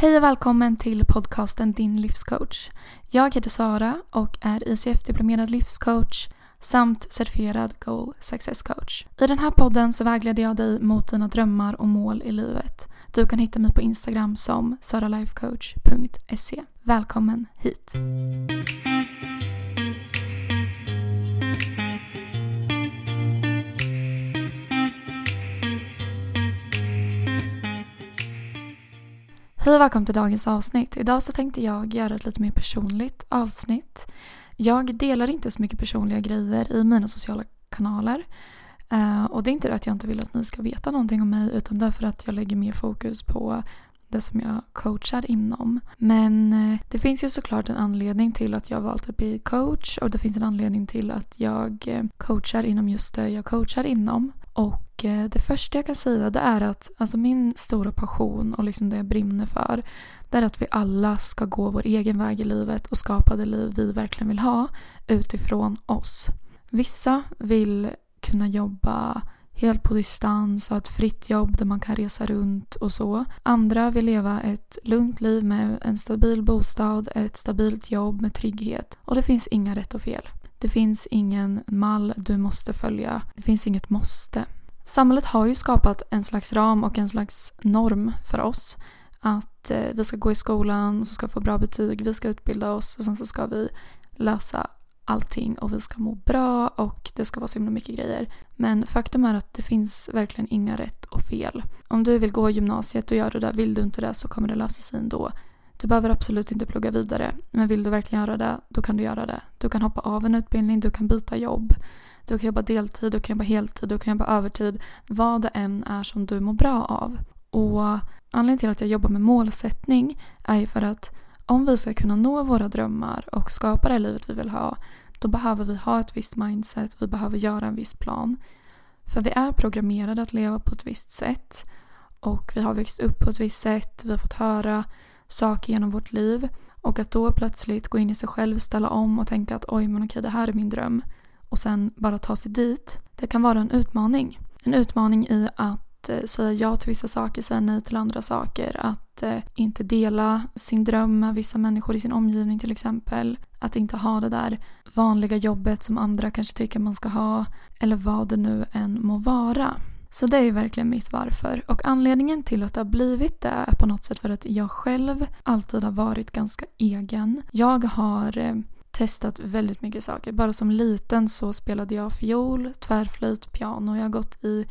Hej och välkommen till podcasten Din livscoach. Jag heter Sara och är ICF-diplomerad livscoach samt certifierad Goal Success Coach. I den här podden så vägleder jag dig mot dina drömmar och mål i livet. Du kan hitta mig på Instagram som saralifecoach.se. Välkommen hit! Hej och välkommen till dagens avsnitt. Idag så tänkte jag göra ett lite mer personligt avsnitt. Jag delar inte så mycket personliga grejer i mina sociala kanaler. Eh, och det är inte det att jag inte vill att ni ska veta någonting om mig utan därför att jag lägger mer fokus på det som jag coachar inom. Men eh, det finns ju såklart en anledning till att jag valt att bli coach och det finns en anledning till att jag eh, coachar inom just det jag coachar inom. Och eh, det första jag kan säga det är att alltså min stora passion och liksom det jag brinner för det är att vi alla ska gå vår egen väg i livet och skapa det liv vi verkligen vill ha utifrån oss. Vissa vill kunna jobba helt på distans och ha ett fritt jobb där man kan resa runt och så. Andra vill leva ett lugnt liv med en stabil bostad, ett stabilt jobb med trygghet. Och det finns inga rätt och fel. Det finns ingen mall du måste följa. Det finns inget måste. Samhället har ju skapat en slags ram och en slags norm för oss. Att eh, vi ska gå i skolan och så ska vi få bra betyg, vi ska utbilda oss och sen så ska vi lösa allting och vi ska må bra och det ska vara så himla mycket grejer. Men faktum är att det finns verkligen inga rätt och fel. Om du vill gå gymnasiet och göra det där, vill du inte det så kommer det lösa sig ändå. Du behöver absolut inte plugga vidare, men vill du verkligen göra det, då kan du göra det. Du kan hoppa av en utbildning, du kan byta jobb. Du kan jobba deltid, du kan jobba heltid, du kan jobba övertid. Vad det än är som du mår bra av. Och anledningen till att jag jobbar med målsättning är ju för att om vi ska kunna nå våra drömmar och skapa det livet vi vill ha, då behöver vi ha ett visst mindset, vi behöver göra en viss plan. För vi är programmerade att leva på ett visst sätt och vi har växt upp på ett visst sätt, vi har fått höra saker genom vårt liv och att då plötsligt gå in i sig själv, ställa om och tänka att oj men okej det här är min dröm och sen bara ta sig dit. Det kan vara en utmaning. En utmaning i att Eh, säga ja till vissa saker, säga nej till andra saker. Att eh, inte dela sin dröm med vissa människor i sin omgivning till exempel. Att inte ha det där vanliga jobbet som andra kanske tycker man ska ha. Eller vad det nu än må vara. Så det är verkligen mitt varför. Och anledningen till att det har blivit det är på något sätt för att jag själv alltid har varit ganska egen. Jag har eh, testat väldigt mycket saker. Bara som liten så spelade jag fiol, tvärflöjt, piano. Jag har gått i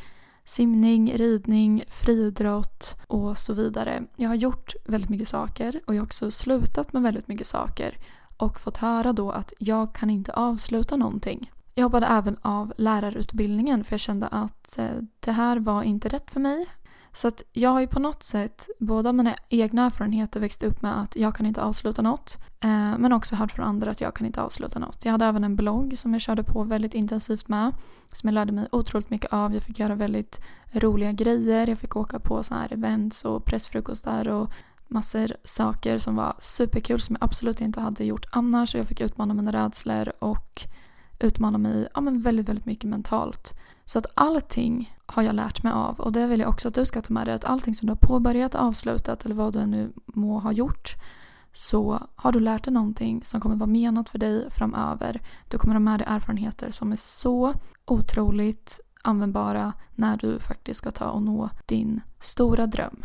simning, ridning, friidrott och så vidare. Jag har gjort väldigt mycket saker och jag har också slutat med väldigt mycket saker och fått höra då att jag kan inte avsluta någonting. Jag hoppade även av lärarutbildningen för jag kände att eh, det här var inte rätt för mig. Så att jag har ju på något sätt, både mina egna erfarenheter växt upp med att jag kan inte avsluta något. Eh, men också hört från andra att jag kan inte avsluta något. Jag hade även en blogg som jag körde på väldigt intensivt med. Som jag lärde mig otroligt mycket av. Jag fick göra väldigt roliga grejer. Jag fick åka på sådana här events och pressfrukostar och massor saker som var superkul som jag absolut inte hade gjort annars. Och jag fick utmana mina rädslor och utmana mig ja, men väldigt, väldigt mycket mentalt. Så att allting har jag lärt mig av och det vill jag också att du ska ta med dig att allting som du har påbörjat, avslutat eller vad du nu må ha gjort så har du lärt dig någonting som kommer vara menat för dig framöver. Du kommer ha med dig erfarenheter som är så otroligt användbara när du faktiskt ska ta och nå din stora dröm.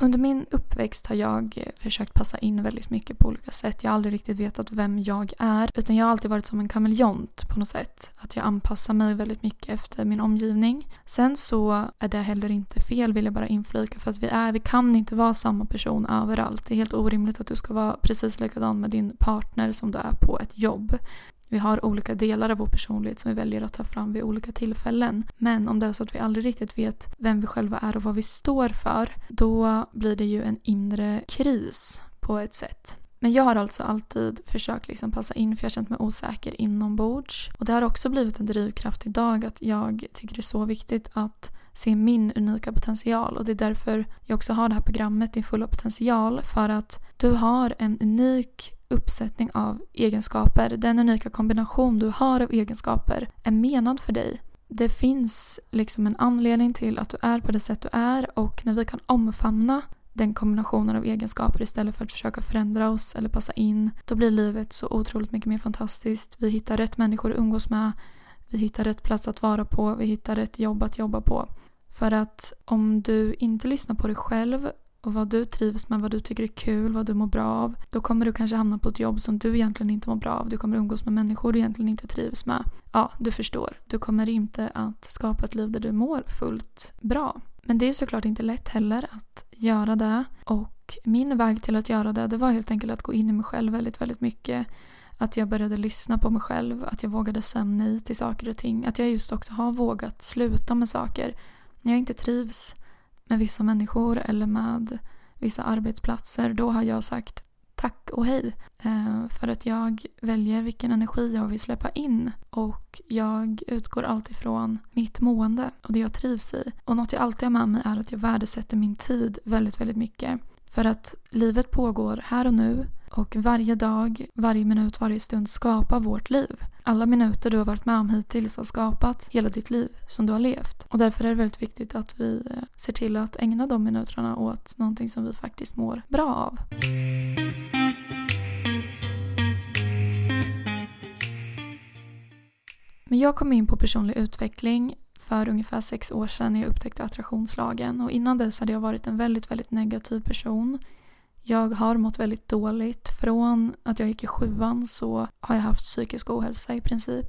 Under min uppväxt har jag eh, försökt passa in väldigt mycket på olika sätt. Jag har aldrig riktigt vetat vem jag är. Utan jag har alltid varit som en kameleont på något sätt. Att jag anpassar mig väldigt mycket efter min omgivning. Sen så är det heller inte fel vill jag bara inflika. För att vi, är, vi kan inte vara samma person överallt. Det är helt orimligt att du ska vara precis likadan med din partner som du är på ett jobb. Vi har olika delar av vår personlighet som vi väljer att ta fram vid olika tillfällen. Men om det är så att vi aldrig riktigt vet vem vi själva är och vad vi står för, då blir det ju en inre kris på ett sätt. Men jag har alltså alltid försökt liksom passa in för jag har känt mig osäker inombords. Och det har också blivit en drivkraft idag att jag tycker det är så viktigt att se min unika potential och det är därför jag också har det här programmet Din fulla potential för att du har en unik uppsättning av egenskaper, den unika kombination du har av egenskaper är menad för dig. det finns liksom en anledning till att du är på det sätt du är och när vi kan omfamna den kombinationen av egenskaper istället för att försöka förändra oss eller passa in, då blir livet så otroligt mycket mer fantastiskt. Vi hittar rätt människor att umgås med, vi hittar rätt plats att vara på, vi hittar rätt jobb att jobba på. För att om du inte lyssnar på dig själv och vad du trivs med, vad du tycker är kul, vad du mår bra av. Då kommer du kanske hamna på ett jobb som du egentligen inte mår bra av. Du kommer umgås med människor du egentligen inte trivs med. Ja, du förstår. Du kommer inte att skapa ett liv där du mår fullt bra. Men det är såklart inte lätt heller att göra det. Och min väg till att göra det, det var helt enkelt att gå in i mig själv väldigt, väldigt mycket. Att jag började lyssna på mig själv, att jag vågade säga nej till saker och ting. Att jag just också har vågat sluta med saker när jag inte trivs med vissa människor eller med vissa arbetsplatser, då har jag sagt tack och hej. Eh, för att jag väljer vilken energi jag vill släppa in och jag utgår alltid från mitt mående och det jag trivs i. Och något jag alltid har med mig är att jag värdesätter min tid väldigt, väldigt mycket. För att livet pågår här och nu och varje dag, varje minut, varje stund skapar vårt liv. Alla minuter du har varit med om hittills har skapat hela ditt liv som du har levt. Och därför är det väldigt viktigt att vi eh, ser till att ägna de minuterna åt någonting som vi faktiskt mår bra av. Men jag kom in på personlig utveckling för ungefär sex år sedan när jag upptäckte attraktionslagen och innan dess hade jag varit en väldigt, väldigt negativ person. Jag har mått väldigt dåligt. Från att jag gick i sjuan så har jag haft psykisk ohälsa i princip.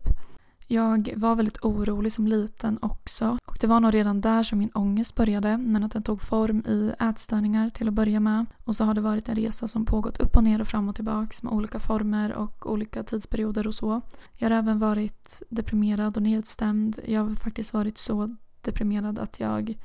Jag var väldigt orolig som liten också. Och det var nog redan där som min ångest började. Men att den tog form i ätstörningar till att börja med. Och så har det varit en resa som pågått upp och ner och fram och tillbaks med olika former och olika tidsperioder och så. Jag har även varit deprimerad och nedstämd. Jag har faktiskt varit så deprimerad att jag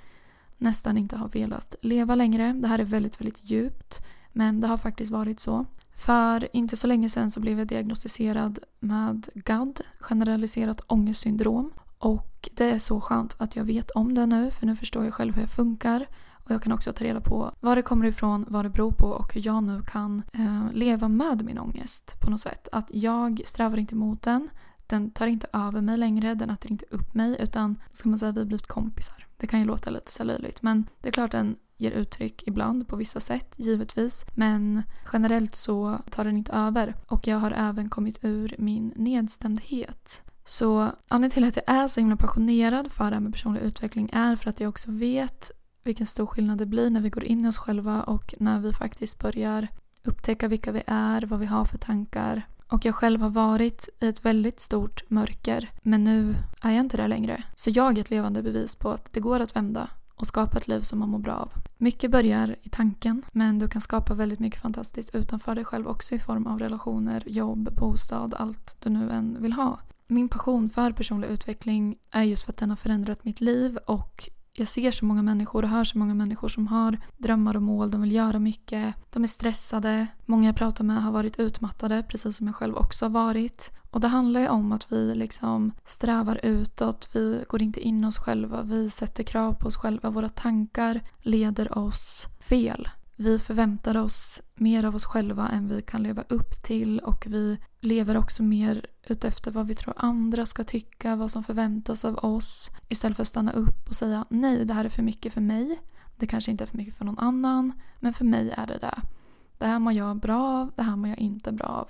nästan inte har velat leva längre. Det här är väldigt, väldigt djupt. Men det har faktiskt varit så. För inte så länge sedan så blev jag diagnostiserad med GAD, generaliserat ångestsyndrom. Och det är så skönt att jag vet om det nu för nu förstår jag själv hur jag funkar. Och jag kan också ta reda på var det kommer ifrån, vad det beror på och hur jag nu kan eh, leva med min ångest på något sätt. Att jag strävar inte mot den, den tar inte över mig längre, den äter inte upp mig utan ska man säga vi har blivit kompisar. Det kan ju låta lite så löjligt men det är klart den ger uttryck ibland på vissa sätt, givetvis. Men generellt så tar den inte över. Och jag har även kommit ur min nedstämdhet. Så anledningen till att jag är så himla passionerad för det här med personlig utveckling är för att jag också vet vilken stor skillnad det blir när vi går in i oss själva och när vi faktiskt börjar upptäcka vilka vi är, vad vi har för tankar. Och jag själv har varit i ett väldigt stort mörker men nu är jag inte där längre. Så jag är ett levande bevis på att det går att vända och skapa ett liv som man mår bra av. Mycket börjar i tanken men du kan skapa väldigt mycket fantastiskt utanför dig själv också i form av relationer, jobb, bostad, allt du nu än vill ha. Min passion för personlig utveckling är just för att den har förändrat mitt liv och jag ser så många människor och hör så många människor som har drömmar och mål, de vill göra mycket, de är stressade, många jag pratar med har varit utmattade precis som jag själv också har varit. Och det handlar ju om att vi liksom strävar utåt, vi går inte in oss själva, vi sätter krav på oss själva, våra tankar leder oss fel. Vi förväntar oss mer av oss själva än vi kan leva upp till och vi lever också mer utefter vad vi tror andra ska tycka, vad som förväntas av oss istället för att stanna upp och säga nej, det här är för mycket för mig. Det kanske inte är för mycket för någon annan, men för mig är det det. Det här mår jag bra av, det här mår jag inte bra av.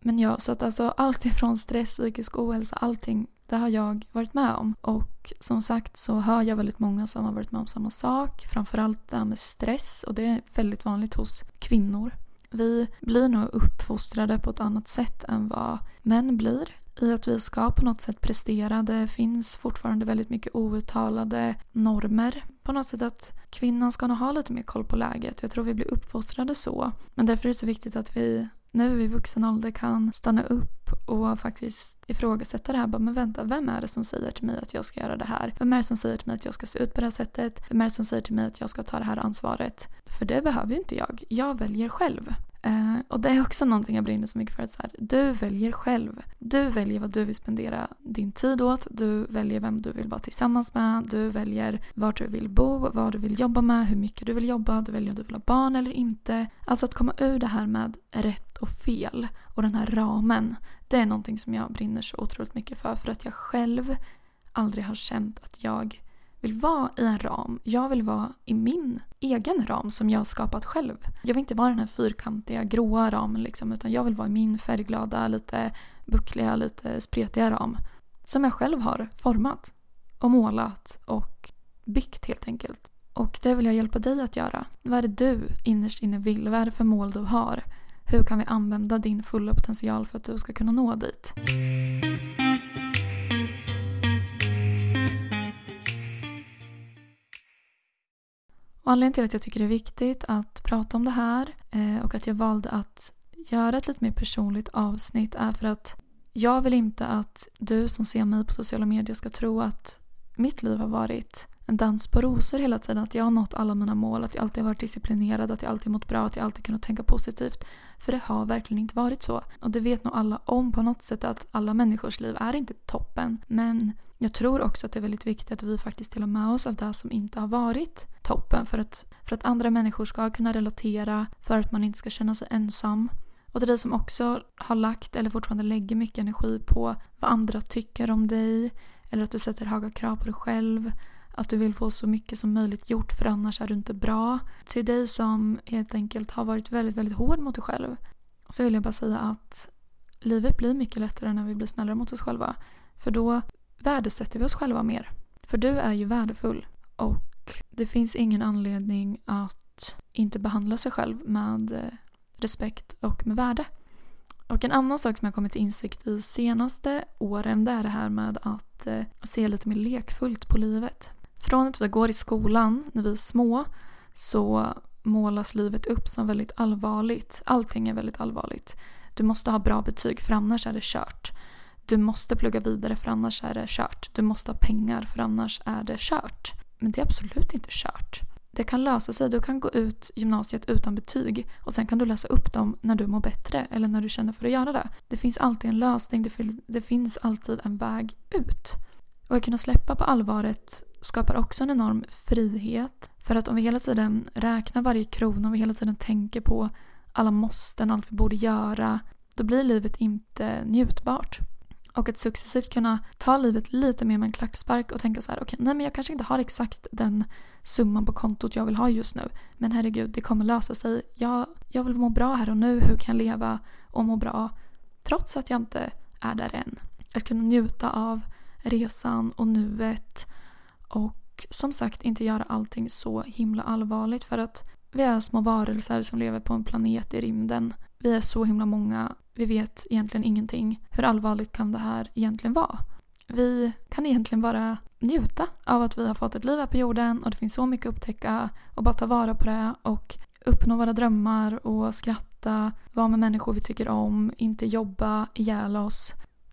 Men ja, så att alltså allt ifrån stress, psykisk ohälsa, allting det har jag varit med om. Och som sagt så hör jag väldigt många som har varit med om samma sak. Framförallt det här med stress och det är väldigt vanligt hos kvinnor. Vi blir nog uppfostrade på ett annat sätt än vad män blir. I att vi ska på något sätt prestera. Det finns fortfarande väldigt mycket outtalade normer. På något sätt att kvinnan ska nog ha lite mer koll på läget. Jag tror vi blir uppfostrade så. Men därför är det så viktigt att vi nu i vuxen ålder kan stanna upp och faktiskt ifrågasätta det här. Bara, men vänta, vem är det som säger till mig att jag ska göra det här? Vem är det som säger till mig att jag ska se ut på det här sättet? Vem är det som säger till mig att jag ska ta det här ansvaret? För det behöver ju inte jag. Jag väljer själv. Uh, och det är också någonting jag brinner så mycket för. Att så här, du väljer själv. Du väljer vad du vill spendera din tid åt. Du väljer vem du vill vara tillsammans med. Du väljer var du vill bo, vad du vill jobba med, hur mycket du vill jobba. Du väljer om du vill ha barn eller inte. Alltså att komma ur det här med rätt och fel och den här ramen. Det är någonting som jag brinner så otroligt mycket för. För att jag själv aldrig har känt att jag vill vara i en ram. Jag vill vara i min egen ram som jag har skapat själv. Jag vill inte vara den här fyrkantiga gråa ramen liksom utan jag vill vara i min färgglada, lite buckliga, lite spretiga ram. Som jag själv har format och målat och byggt helt enkelt. Och det vill jag hjälpa dig att göra. Vad är det du innerst inne vill? Vad är det för mål du har? Hur kan vi använda din fulla potential för att du ska kunna nå dit? Och anledningen till att jag tycker det är viktigt att prata om det här eh, och att jag valde att göra ett lite mer personligt avsnitt är för att jag vill inte att du som ser mig på sociala medier ska tro att mitt liv har varit en dans på rosor hela tiden. Att jag har nått alla mina mål, att jag alltid har varit disciplinerad, att jag alltid mått bra, att jag alltid kunnat tänka positivt. För det har verkligen inte varit så. Och det vet nog alla om på något sätt att alla människors liv är inte toppen. Men jag tror också att det är väldigt viktigt att vi faktiskt delar med oss av det som inte har varit toppen. För att, för att andra människor ska kunna relatera, för att man inte ska känna sig ensam. Och till dig som också har lagt eller fortfarande lägger mycket energi på vad andra tycker om dig eller att du sätter höga krav på dig själv att du vill få så mycket som möjligt gjort för annars är du inte bra. Till dig som helt enkelt har varit väldigt, väldigt hård mot dig själv så vill jag bara säga att livet blir mycket lättare när vi blir snällare mot oss själva. För då värdesätter vi oss själva mer. För du är ju värdefull och det finns ingen anledning att inte behandla sig själv med eh, respekt och med värde. Och en annan sak som jag kommit till insikt i senaste åren det är det här med att eh, se lite mer lekfullt på livet. Från att vi går i skolan när vi är små så målas livet upp som väldigt allvarligt. Allting är väldigt allvarligt. Du måste ha bra betyg för annars är det kört. Du måste plugga vidare för annars är det kört. Du måste ha pengar för annars är det kört. Men det är absolut inte kört. Det kan lösa sig. Du kan gå ut gymnasiet utan betyg och sen kan du läsa upp dem när du mår bättre eller när du känner för att göra det. Det finns alltid en lösning. Det, finns alltid en väg ut. Och att kunna släppa på allvaret skapar också en enorm frihet. För att om vi hela tiden räknar varje krona, om vi hela tiden tänker på alla måsten, allt vi borde göra, då blir livet inte njutbart. Och att successivt kunna ta livet lite mer med en klackspark och tänka så här, okej, okay, nej men jag kanske inte har exakt den summan på kontot jag vill ha just nu. Men herregud, det kommer lösa sig. Jag, jag vill må bra här och nu. Hur kan jag leva och må bra trots att jag inte är där än? Att kunna njuta av resan och nuet och som sagt inte göra allting så himla allvarligt för att vi är små varelser som lever på en planet i rymden. Vi är så himla många. Vi vet egentligen ingenting. Hur allvarligt kan det här egentligen vara? Vi kan egentligen bara njuta av att vi har fått ett liv här på jorden och det finns så mycket att upptäcka och bara ta vara på det och uppnå våra drömmar och skratta, vara med människor vi tycker om, inte jobba ihjäl oss.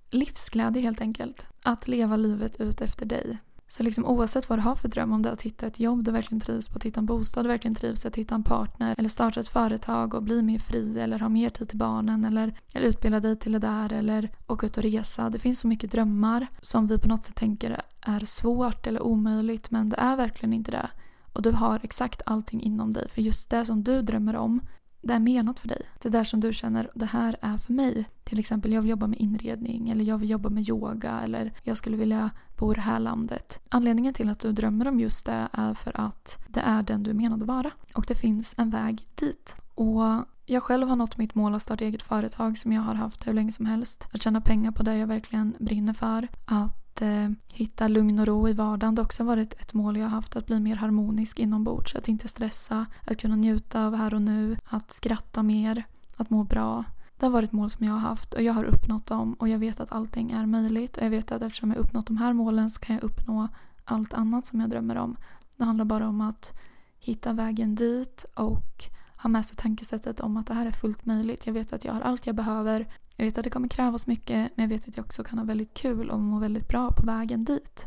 Livsglädje helt enkelt. Att leva livet ut efter dig. Så liksom oavsett vad du har för dröm, om det är att hitta ett jobb du verkligen trivs på, att hitta en bostad du verkligen trivs att hitta en partner eller starta ett företag och bli mer fri eller ha mer tid till barnen eller, eller utbilda dig till det där eller åka ut och resa. Det finns så mycket drömmar som vi på något sätt tänker är svårt eller omöjligt men det är verkligen inte det. Och du har exakt allting inom dig för just det som du drömmer om det är menat för dig. Det där som du känner, det här är för mig. Till exempel, jag vill jobba med inredning eller jag vill jobba med yoga eller jag skulle vilja bo i det här landet. Anledningen till att du drömmer om just det är för att det är den du är menad att vara. Och det finns en väg dit. Och jag själv har nått mitt mål att starta eget företag som jag har haft hur länge som helst. Att tjäna pengar på det jag verkligen brinner för. Att att eh, hitta lugn och ro i vardagen. Det har också varit ett mål jag har haft, att bli mer harmonisk inombords. Att inte stressa, att kunna njuta av här och nu, att skratta mer, att må bra. Det har varit mål som jag har haft och jag har uppnått dem och jag vet att allting är möjligt. Och jag vet att eftersom jag uppnått de här målen så kan jag uppnå allt annat som jag drömmer om. Det handlar bara om att hitta vägen dit och ha med sig tankesättet om att det här är fullt möjligt. Jag vet att jag har allt jag behöver. Jag vet att det kommer krävas mycket men jag vet att jag också kan ha väldigt kul och må väldigt bra på vägen dit.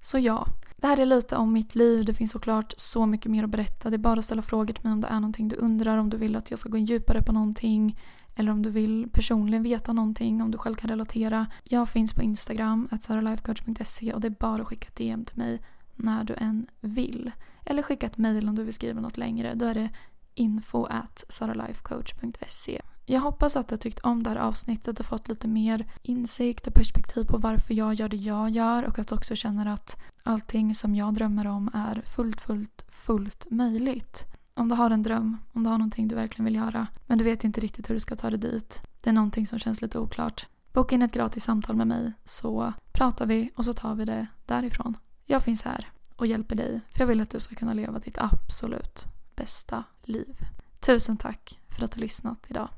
Så ja, det här är lite om mitt liv. Det finns såklart så mycket mer att berätta. Det är bara att ställa frågor till mig om det är någonting du undrar, om du vill att jag ska gå in djupare på någonting eller om du vill personligen veta någonting, om du själv kan relatera. Jag finns på Instagram, saralifecoach.se och det är bara att skicka ett DM till mig när du än vill. Eller skicka ett mail om du vill skriva något längre. Då är det info at saralifecoach.se jag hoppas att du tyckt om det här avsnittet och fått lite mer insikt och perspektiv på varför jag gör det jag gör och att du också känner att allting som jag drömmer om är fullt, fullt, fullt möjligt. Om du har en dröm, om du har någonting du verkligen vill göra men du vet inte riktigt hur du ska ta dig dit. Det är någonting som känns lite oklart. Boka in ett gratis samtal med mig så pratar vi och så tar vi det därifrån. Jag finns här och hjälper dig för jag vill att du ska kunna leva ditt absolut bästa liv. Tusen tack för att du har lyssnat idag.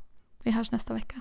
Vi hörs nästa vecka.